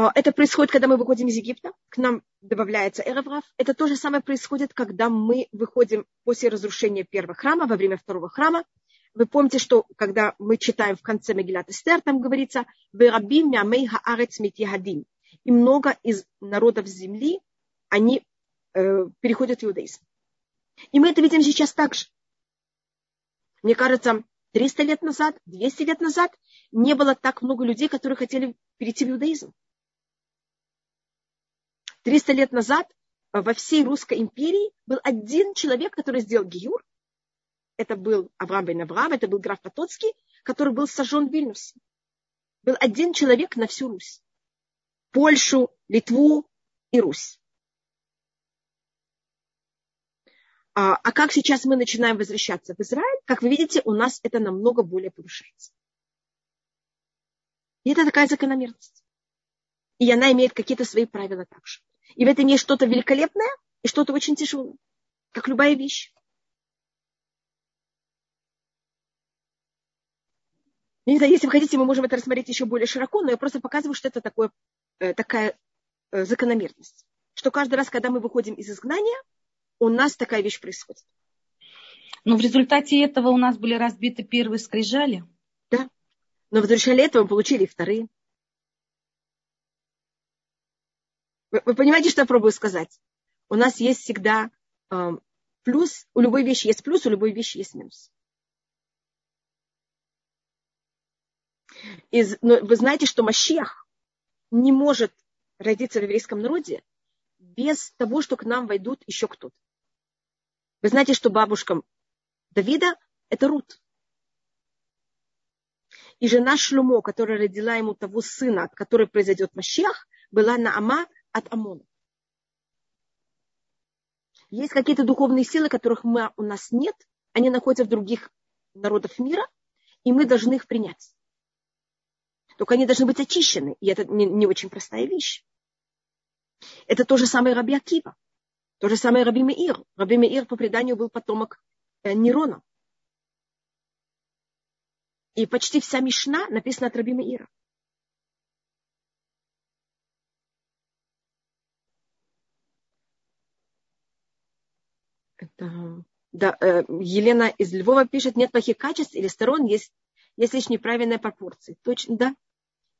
А, это происходит, когда мы выходим из Египта, к нам добавляется Эраврав. Это то же самое происходит, когда мы выходим после разрушения первого храма, во время второго храма. Вы помните, что когда мы читаем в конце Мегилат Эстер, там говорится «Верабим мямей хаарец митьягадим». И много из народов земли, они э, переходят в иудаизм. И мы это видим сейчас также. Мне кажется, 300 лет назад, 200 лет назад не было так много людей, которые хотели перейти в иудаизм. 300 лет назад э, во всей Русской империи был один человек, который сделал Гиюр. Это был Авраам бен Авраам, это был граф Потоцкий, который был сожжен в Вильнюсе. Был один человек на всю Русь. Польшу, Литву и Русь. А, а как сейчас мы начинаем возвращаться в Израиль? Как вы видите, у нас это намного более повышается. И это такая закономерность. И она имеет какие-то свои правила также. И в этом есть что-то великолепное и что-то очень тяжелое, как любая вещь. Не знаю, если вы хотите, мы можем это рассмотреть еще более широко, но я просто показываю, что это такое, э, такая э, закономерность. Что каждый раз, когда мы выходим из изгнания, у нас такая вещь происходит. Но в результате этого у нас были разбиты первые скрижали. Да. Но в результате этого мы получили вторые. Вы, вы понимаете, что я пробую сказать? У нас есть всегда э, плюс, у любой вещи есть плюс, у любой вещи есть минус. Из, но вы знаете, что Машех не может родиться в еврейском народе без того, что к нам войдут еще кто-то. Вы знаете, что бабушкам Давида – это Рут. И жена Шлюмо, которая родила ему того сына, от которой произойдет Машех, была Наама от Амона. Есть какие-то духовные силы, которых мы, у нас нет, они находятся в других народах мира, и мы должны их принять. Только они должны быть очищены, и это не, не очень простая вещь. Это то же самое Раби Акива, то же самое Раби Меир. Раби Меир по преданию был потомок э, Нерона. И почти вся Мишна написана от Раби Меира. Это, да, э, Елена из Львова пишет, нет плохих качеств или сторон, есть, есть лишь неправильные пропорции. Точно, да.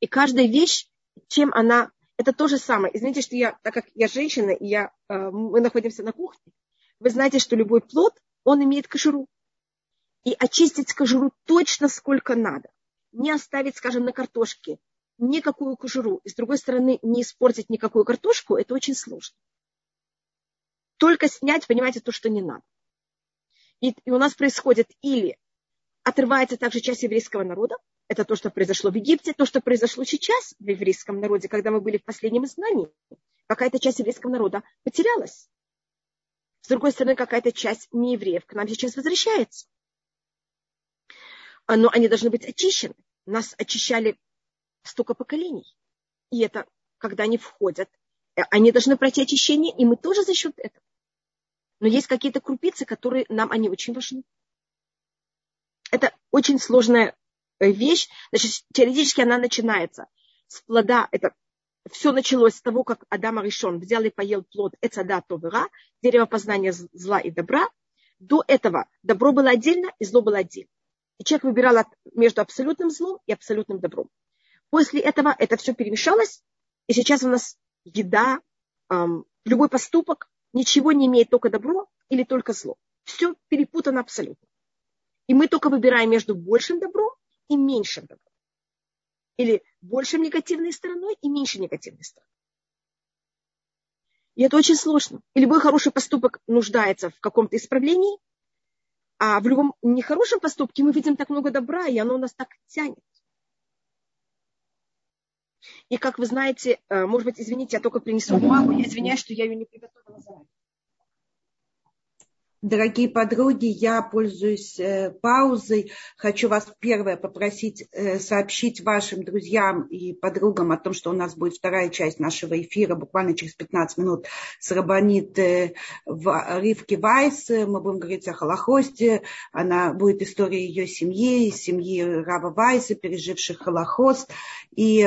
И каждая вещь, чем она, это то же самое. Извините, что я, так как я женщина, и я, э, мы находимся на кухне, вы знаете, что любой плод, он имеет кожуру. И очистить кожуру точно сколько надо. Не оставить, скажем, на картошке никакую кожуру. И с другой стороны, не испортить никакую картошку, это очень сложно только снять, понимаете, то, что не надо. И, и у нас происходит или отрывается также часть еврейского народа, это то, что произошло в Египте, то, что произошло сейчас в еврейском народе, когда мы были в последнем изгнании. Какая-то часть еврейского народа потерялась. С другой стороны, какая-то часть неевреев к нам сейчас возвращается. Но они должны быть очищены. Нас очищали столько поколений. И это, когда они входят, они должны пройти очищение, и мы тоже за счет этого. Но есть какие-то крупицы, которые нам они очень важны. Это очень сложная э, вещь. Значит, теоретически она начинается с плода. Это все началось с того, как Адам решен взял и поел плод Эцада Товера, дерево познания зла и добра. До этого добро было отдельно и зло было отдельно. И человек выбирал между абсолютным злом и абсолютным добром. После этого это все перемешалось, и сейчас у нас еда, любой поступок, ничего не имеет только добро или только зло. Все перепутано абсолютно. И мы только выбираем между большим добром и меньшим добром. Или большим негативной стороной и меньшей негативной стороной. И это очень сложно. И любой хороший поступок нуждается в каком-то исправлении, а в любом нехорошем поступке мы видим так много добра, и оно нас так тянет. И как вы знаете, э, может быть, извините, я только принесу бумагу, я извиняюсь, что я ее не приготовила заранее. Дорогие подруги, я пользуюсь э, паузой. Хочу вас первое попросить э, сообщить вашим друзьям и подругам о том, что у нас будет вторая часть нашего эфира буквально через 15 минут с Рабанит э, в, Ривки Вайс. Мы будем говорить о Холохосте. Она будет история ее семьи, семьи Раба Вайса, переживших Холохост. И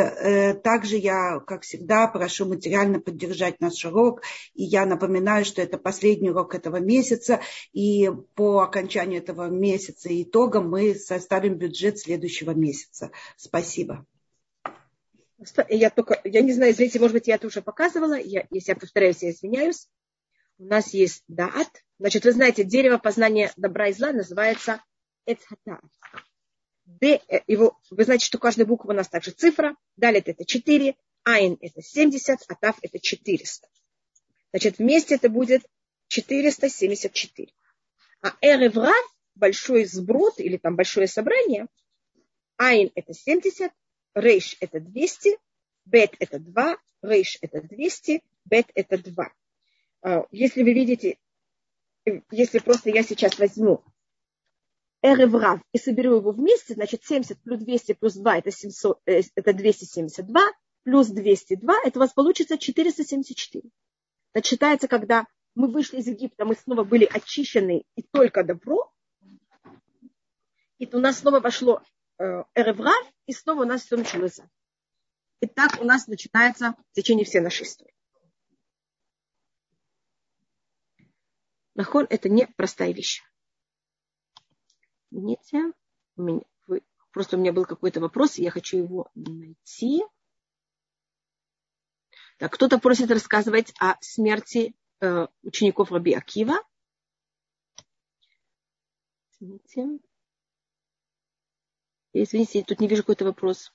также я, как всегда, прошу материально поддержать наш урок. И я напоминаю, что это последний урок этого месяца и по окончанию этого месяца и мы составим бюджет следующего месяца. Спасибо. Я только, я не знаю, извините, может быть, я это уже показывала, я, если я повторяюсь, я извиняюсь. У нас есть даат. Значит, вы знаете, дерево познания добра и зла называется эцхатаат. Д, э, его, вы знаете, что каждая буква у нас также цифра. Далее это 4, айн это 70, а это 400. Значит, вместе это будет 474. А Эревра, большой сброд или там большое собрание, Айн это 70, Рейш это 200, Бет это 2, Рейш это 200, Бет это 2. А, если вы видите, если просто я сейчас возьму эреврав и соберу его вместе, значит 70 плюс 200 плюс 2 это, 700, э, это 272, плюс 202, это у вас получится 474. Это считается, когда мы вышли из Египта, мы снова были очищены и только добро, и у нас снова вошло э, эреврав, и снова у нас все началось. И так у нас начинается в течение всей нашей истории. Нахон – это не простая вещь. Извините, у меня, вы, просто у меня был какой-то вопрос, и я хочу его найти. Так, кто-то просит рассказывать о смерти учеников Раби Акива. Извините. Извините, я тут не вижу какой-то вопрос.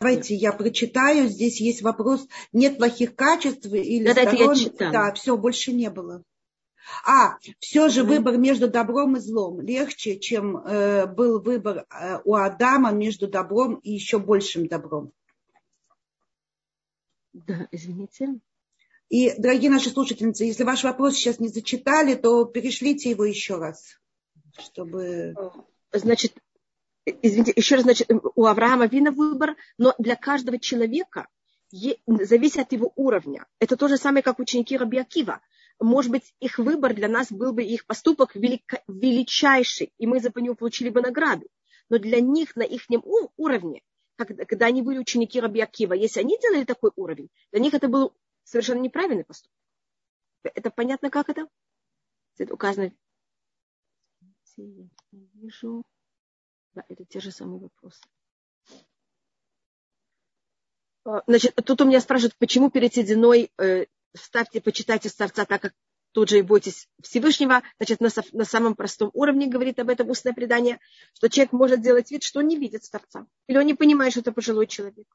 Давайте я прочитаю. Здесь есть вопрос, нет плохих качеств или да, сторон. Да, да, все, больше не было. А, все же выбор между добром и злом легче, чем э, был выбор э, у Адама между добром и еще большим добром. Да, извините. И, дорогие наши слушательницы, если ваш вопрос сейчас не зачитали, то перешлите его еще раз, чтобы... Значит, извините, еще раз, значит, у Авраама Вина выбор, но для каждого человека зависит от его уровня. Это то же самое, как ученики Раби Акива. Может быть, их выбор для нас был бы, их поступок велик, величайший, и мы за него получили бы награду. Но для них на их уровне, когда, они были ученики Раби Акива, если они делали такой уровень, для них это был совершенно неправильный поступок. Это понятно, как это? Это указано. Вижу. Да, это те же самые вопросы. А, значит, тут у меня спрашивают, почему перед сединой э, ставьте, почитайте старца так, как тут же и бойтесь Всевышнего. Значит, на, на самом простом уровне говорит об этом устное предание, что человек может делать вид, что он не видит старца. Или он не понимает, что это пожилой человек.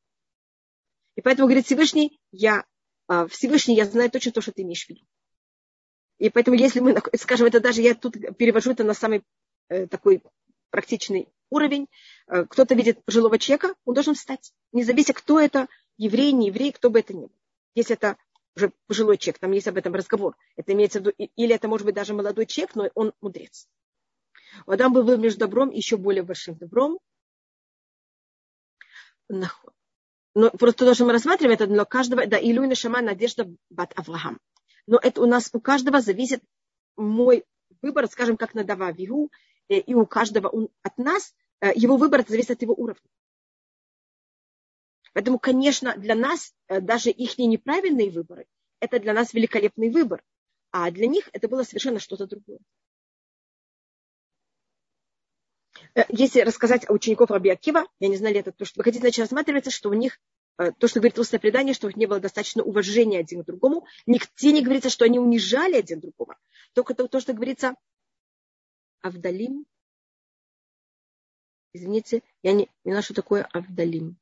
И поэтому говорит Всевышний, я, а, Всевышний, я знаю точно то, что ты имеешь в виду. И поэтому, если мы, скажем, это даже я тут перевожу это на самый э, такой практичный уровень. Э, кто-то видит пожилого человека, он должен встать. Не зависит, кто это, еврей, не еврей, кто бы это ни был. Если это уже пожилой человек, там есть об этом разговор. Это имеется в виду, или это может быть даже молодой человек, но он мудрец. У Адам был между добром и еще более большим добром. Но просто должен рассматривать это для каждого, да, Илюйна Шама, Надежда Бат Авраам. Но это у нас у каждого зависит мой выбор, скажем, как на Дава Вигу, Э, и у каждого от нас, э, его выбор зависит от его уровня. Поэтому, конечно, для нас э, даже их неправильные выборы, это для нас великолепный выбор. А для них это было совершенно что-то другое. Если рассказать о учеников Раби Акива, я не знаю, это то, что вы хотите, значит, рассматривается, что у них, то, что говорит устное предание, что у них не было достаточно уважения один к другому. Нигде не говорится, что они унижали один другого. Только то, то что говорится, Авдалим. Извините, я не поняла, что такое Авдалим.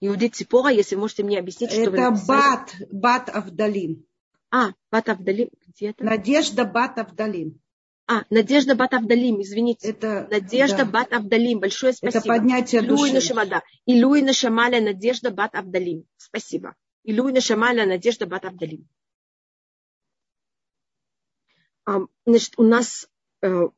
Иудит Ципора, если можете мне объяснить, что это вы Это Бат, Бат Авдалим. А, Бат Авдалим, где это? Надежда Бат Авдалим. А, Надежда Бат Авдалим, извините. Это, Надежда да. Бат Авдалим, большое спасибо. Это поднятие Илуй души. Нашама, да. Илуй Нашамаля Надежда Бат Авдалим. Спасибо. Илуй Нашамаля Надежда Бат Авдалим значит, у нас э,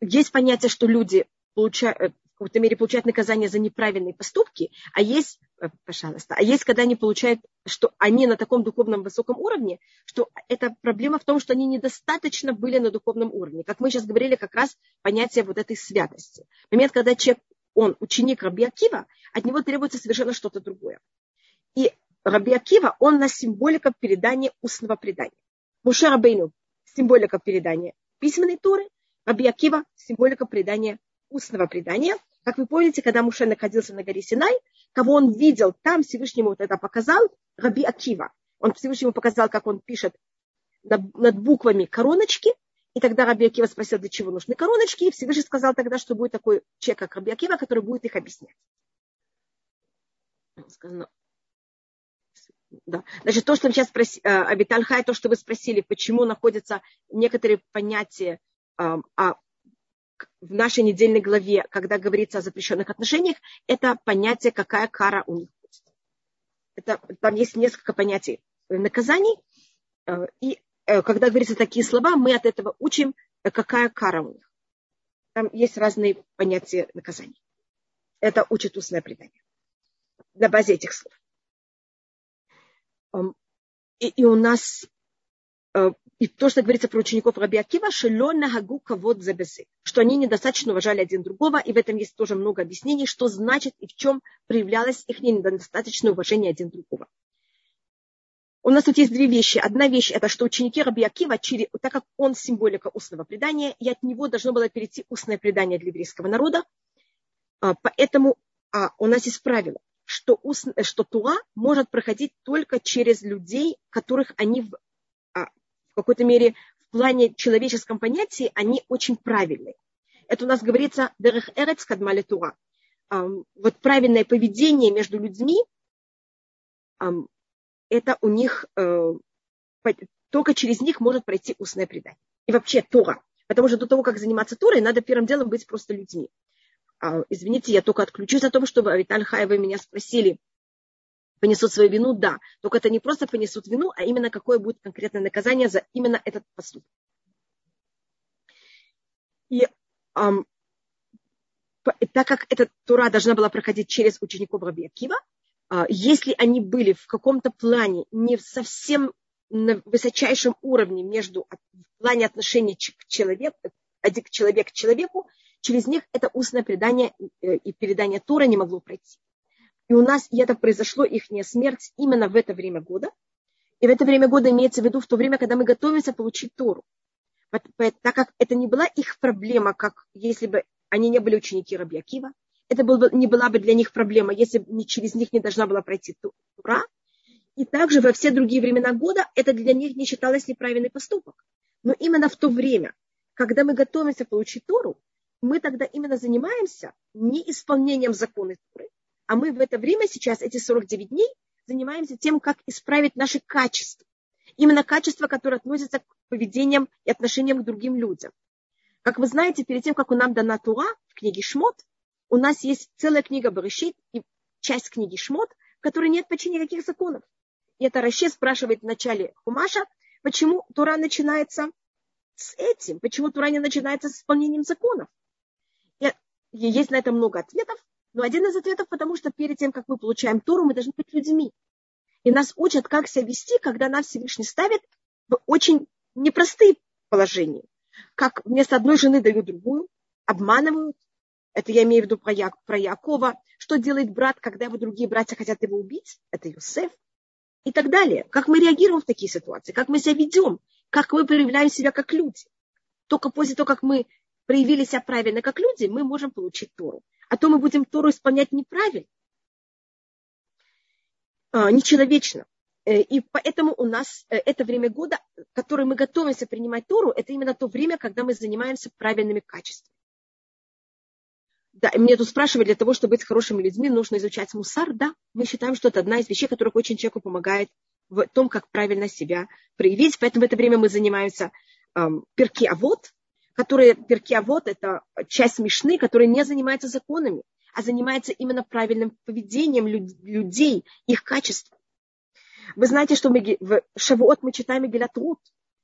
есть понятие, что люди получают, э, какой-то мере получают наказание за неправильные поступки, а есть, э, пожалуйста, а есть, когда они получают, что они на таком духовном высоком уровне, что эта проблема в том, что они недостаточно были на духовном уровне. Как мы сейчас говорили, как раз понятие вот этой святости. Момент, когда человек, он ученик Раби Акива, от него требуется совершенно что-то другое. И Раби Акива, он на символика передания устного предания. Муше Рабейну символика передания письменной Торы, Раби Акива – символика предания устного предания. Как вы помните, когда Муше находился на горе Синай, кого он видел, там Всевышнему вот это показал Раби Акива. Он Всевышнему показал, как он пишет над, буквами короночки, и тогда Раби Акива спросил, для чего нужны короночки, и Всевышний сказал тогда, что будет такой человек, как Раби Акива, который будет их объяснять. Сказано, да. Значит, то, что сейчас спроси, э, Абитальхай, то, что вы спросили, почему находятся некоторые понятия э, а, в нашей недельной главе, когда говорится о запрещенных отношениях, это понятие, какая кара у них будет. Это, там есть несколько понятий наказаний, э, и э, когда говорится такие слова, мы от этого учим, э, какая кара у них. Там есть разные понятия наказаний. Это учит устное предание. На базе этих слов. И, и у нас и то, что говорится про учеников Раби Акива, шело нагагу кавод забесы, что они недостаточно уважали один другого, и в этом есть тоже много объяснений, что значит и в чем проявлялось их недостаточное уважение один другого. У нас тут есть две вещи. Одна вещь – это что ученики Раби Акива, так как он символика устного предания, и от него должно было перейти устное предание для еврейского народа, а, поэтому а, у нас есть правило, что, уст, что Туа может проходить только через людей, которых они какой-то мере в плане человеческом понятии они очень правильные. Это у нас говорится «дерех эрец кадмали тура». Вот правильное поведение между людьми, это у них, э, только через них может пройти устное предание. И вообще Тора. Потому что до того, как заниматься Торой, надо первым делом быть просто людьми. А, извините, я только отключусь о том, чтобы Виталь Хай, вы меня спросили, понесут свою вину, да. Только это не просто понесут вину, а именно какое будет конкретное наказание за именно этот поступок. И эм, так как эта тура должна была проходить через учеников Раби Акива, э, если они были в каком-то плане не совсем на высочайшем уровне между в плане отношений к человеку, к человеку к человеку, через них это устное предание э, и передание Тура не могло пройти. И у нас и это произошло, их смерть, именно в это время года. И в это время года имеется в виду в то время, когда мы готовимся получить Тору. Так как это не была их проблема, как если бы они не были ученики Раби Акива, это не была бы для них проблема, если бы через них не должна была пройти Тура. И также во все другие времена года это для них не считалось неправильный поступок. Но именно в то время, когда мы готовимся получить Тору, мы тогда именно занимаемся не исполнением закона Торы, а мы в это время сейчас, эти 49 дней, занимаемся тем, как исправить наши качества. Именно качества, которые относятся к поведениям и отношениям к другим людям. Как вы знаете, перед тем, как у нам дана Тура в книге Шмот, у нас есть целая книга Барышит и часть книги Шмот, в которой нет почти никаких законов. И это Раще спрашивает в начале Хумаша, почему Тура начинается с этим, почему Тура не начинается с исполнением законов. И есть на это много ответов, но один из ответов, потому что перед тем, как мы получаем Тору, мы должны быть людьми. И нас учат, как себя вести, когда нас Всевышний ставит в очень непростые положения. Как вместо одной жены дают другую, обманывают. Это я имею в виду про, Я, про Якова. Что делает брат, когда его другие братья хотят его убить? Это Юсеф. И так далее. Как мы реагируем в такие ситуации, как мы себя ведем, как мы проявляем себя как люди. Только после того, как мы проявили себя правильно как люди, мы можем получить Тору а то мы будем Тору исполнять неправильно, а, нечеловечно. Э, и поэтому у нас э, это время года, которое мы готовимся принимать Тору, это именно то время, когда мы занимаемся правильными качествами. Да, мне тут спрашивали, для того, чтобы быть хорошими людьми, нужно изучать мусар. Да, мы считаем, что это одна из вещей, которых очень человеку помогает в том, как правильно себя проявить. Поэтому в это время мы занимаемся эм, перки авод, которые перкиавод – это часть Мишны, которая не занимается законами, а занимается именно правильным поведением людей, их качеством. Вы знаете, что мы, в Шавуот мы читаем Мегилат Рут,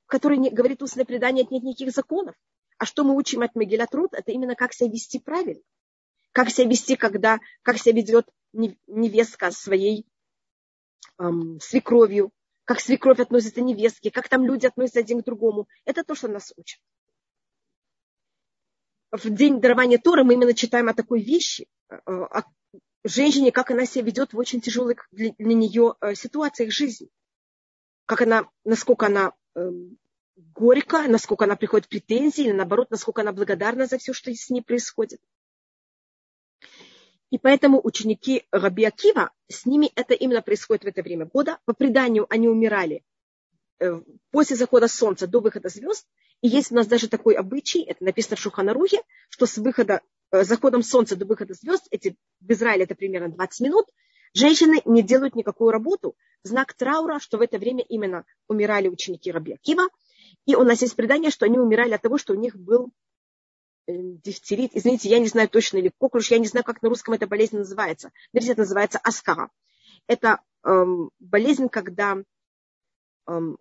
который не, говорит устное предание, нет никаких законов. А что мы учим от Мегилат Рут, это именно как себя вести правильно. Как себя вести, когда, как себя ведет невестка своей эм, свекровью, как свекровь относится к невестке, как там люди относятся один к другому. Это то, что нас учат в день дарования Тора мы именно читаем о такой вещи, э, о женщине, как она себя ведет в очень тяжелых для, для нее э, ситуациях жизни. Как она, насколько она э, горько, насколько она приходит в претензии, или наоборот, насколько она благодарна за все, что с ней происходит. И поэтому ученики Раби Акива, с ними это именно происходит в это время года. По преданию они умирали э, после захода солнца до выхода звезд, и есть у нас даже такой обычай, это написано в Шуханарухе, что с выхода, э, заходом солнца до выхода звезд, эти, в Израиле это примерно 20 минут, женщины не делают никакую работу, знак траура, что в это время именно умирали ученики Раби Акива. И у нас есть предание, что они умирали от того, что у них был э, дифтерит. Извините, я не знаю точно, или коклюш, я не знаю, как на русском эта болезнь называется. Вернее, это называется аскара. Это эм, болезнь, когда эм,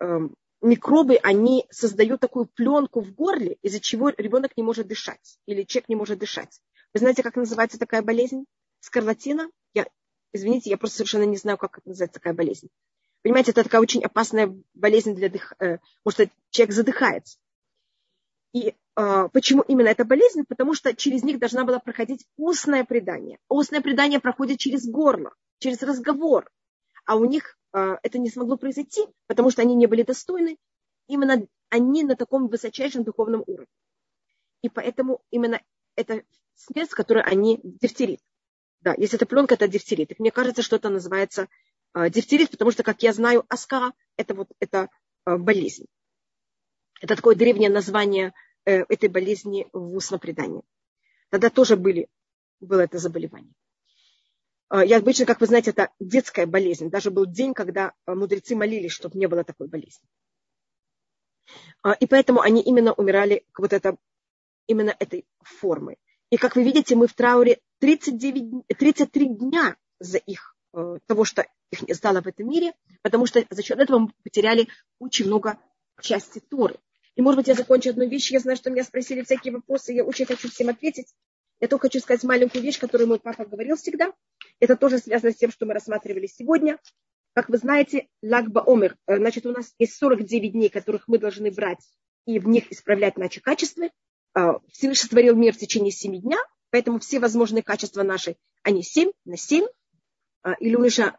эм, микробы, они создают такую пленку в горле, из-за чего ребенок не может дышать, или человек не может дышать. Вы знаете, как называется такая болезнь? Скарлатина? Я, извините, я просто совершенно не знаю, как называется такая болезнь. Понимаете, это такая очень опасная болезнь для дых... Э, может, человек задыхается. И э, почему именно эта болезнь? Потому что через них должна была проходить устное предание. Устное предание проходит через горло, через разговор. А у них это не смогло произойти, потому что они не были достойны. Именно они на таком высочайшем духовном уровне. И поэтому именно это смерть, которую они дифтерит. Да, если это пленка, это дифтерит. Мне кажется, что это называется э, дифтерит, потому что, как я знаю, аска – это вот это э, болезнь. Это такое древнее название э, этой болезни в устном предании. Тогда тоже были, было это заболевание. Э, я обычно, как вы знаете, это детская болезнь. Даже был день, когда мудрецы молились, чтобы не было такой болезни. Э, и поэтому они именно умирали вот это, именно этой формы. И как вы видите, мы в трауре 39, 33 дня за их, того, что их не стало в этом мире, потому что за счет этого мы потеряли очень много части Торы. И, может быть, я закончу одну вещь. Я знаю, что меня спросили всякие вопросы. Я очень хочу всем ответить. Я только хочу сказать маленькую вещь, которую мой папа говорил всегда. Это тоже связано с тем, что мы рассматривали сегодня. Как вы знаете, Лагба Омер, э, значит, у нас есть 49 дней, которых мы должны брать и в них исправлять наши качества. Э, Всевышний сотворил мир в течение 7 дня, поэтому все возможные качества наши, они 7 на 7. Илюниша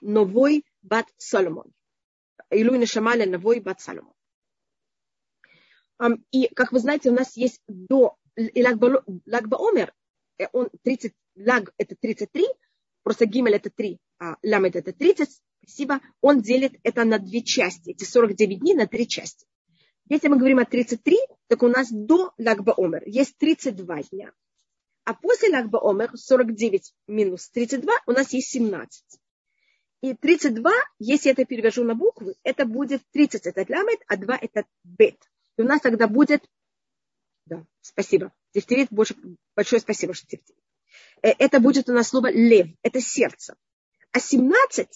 Новой Бат Соломон. Илюниша Маля Новой Бат Соломон. И, как вы знаете, у нас есть до Лагба Омер, э, он 30, Лаг это 33, просто Гимель это 3, а Ламед это 30, спасибо, он делит это на две части, эти 49 дней на три части. Если мы говорим о 33, так у нас до Лагба Омер есть 32 дня. А после Лагба Омер 49 минус 32 у нас есть 17. И 32, если я это перевяжу на буквы, это будет 30 это ламет, а 2 это бет. И у нас тогда будет... Да, спасибо. Дифтерит, больше, большое спасибо, что дифтерит. Э, это будет у нас слово лев, это сердце. А 17,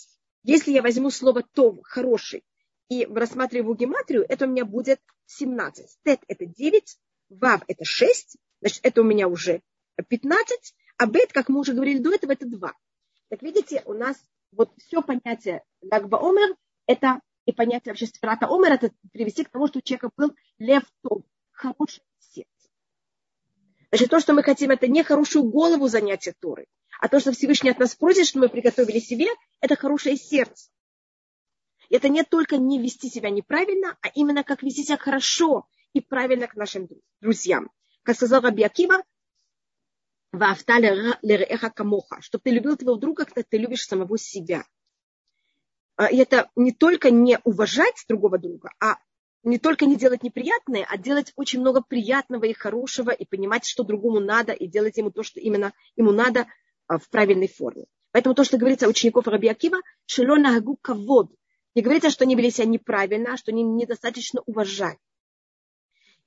если я возьму слово то хороший, и рассматриваю гематрию, это у меня будет 17. Тет это 9, вав это 6, значит, это у меня уже 15, а бет, как мы уже говорили до этого, это 2. Так видите, у нас вот все понятие Лагба Омер – это и понятие вообще сферата омер, это привести к тому, что у человека был лев том, хорошее сердце. Значит, то, что мы хотим, это не хорошую голову занятия Торы, а то, что Всевышний от нас просит, что мы приготовили себе, это хорошее сердце. Это не только не вести себя неправильно, а именно как вести себя хорошо и правильно к нашим друзьям. Как сказал Раби Акива, камоха, чтобы ты любил твоего друга, как ты любишь самого себя. А, и это не только не уважать другого друга, а не только не делать неприятное, а делать очень много приятного и хорошего, и понимать, что другому надо, и делать ему то, что именно ему надо а, в правильной форме. Поэтому то, что говорится у учеников Раби Акива, шело нагу кавод. Не говорится, что они вели себя неправильно, а что они недостаточно уважали.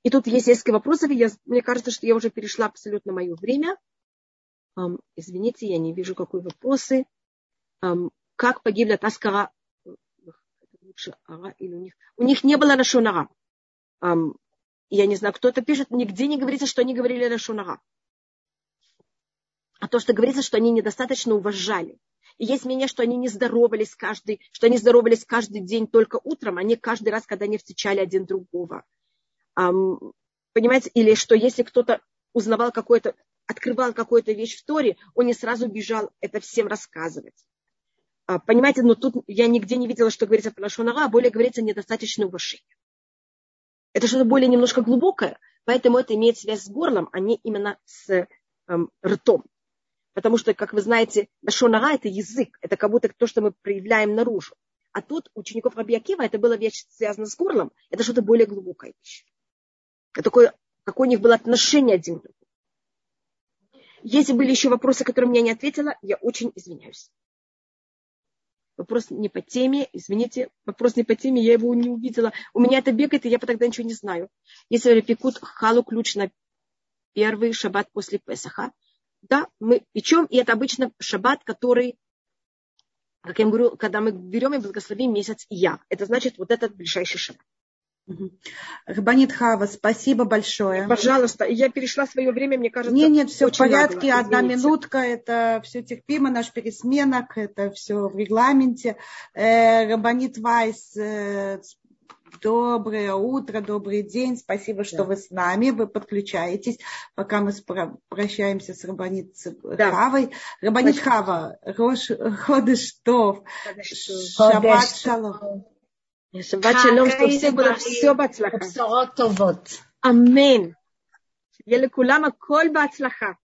И тут есть несколько вопросов, и я, мне кажется, что я уже перешла абсолютно мое время. Извините, я не вижу, какие вопросы. Как погибла Таскара лучше ара или у них. У них не было Рашонара. Um, я не знаю, кто это пишет, нигде не говорится, что они говорили Рашонара. А то, что говорится, что они недостаточно уважали. И есть мнение, что они не здоровались каждый, что они здоровались каждый день только утром, а не каждый раз, когда они встречали один другого. Um, понимаете? Или что если кто-то узнавал какое-то, открывал какую-то вещь в Торе, он не сразу бежал это всем рассказывать. А, понимаете, но тут я нигде не видела, что говорится про Лашонара, а более говорится недостаточное уважение. Это что-то более немножко глубокое, поэтому это имеет связь с горлом, а не именно с эм, ртом. Потому что, как вы знаете, Лашонара – это язык, это как будто то, что мы проявляем наружу. А тут учеников Раби Акива это было вещь связано с горлом, это что-то более глубокое. Это такое, какое у них было отношение один к другому. Если были еще вопросы, которые я не ответила, я очень извиняюсь. Вопрос не по теме, извините, вопрос не по теме, я его не увидела. У меня это бегает, и я тогда ничего не знаю. Если пекут халу ключ на первый шаббат после Песаха, да, мы печем, и это обычно шаббат, который как я говорю, когда мы берем и благословим месяц Я, это значит вот этот ближайший шаг. Рабанит Хава, спасибо большое. Пожалуйста, я перешла свое время, мне кажется. Нет, нет, все в порядке, нагло, одна минутка, это все терпимо, наш пересменок, это все в регламенте. Э, Рабанит Вайс, э, доброе утро, добрый день, спасибо, что да. вы с нами, вы подключаетесь, пока мы прощаемся с Рабанит да. Хавой. Рабанит Хава, Рош, Ходыш Тов, Шаббат Шалом. שבת שלום, תפסיקו להפסיע בהצלחה. בשורות טובות. אמן. שיהיה לכולם הכל בהצלחה.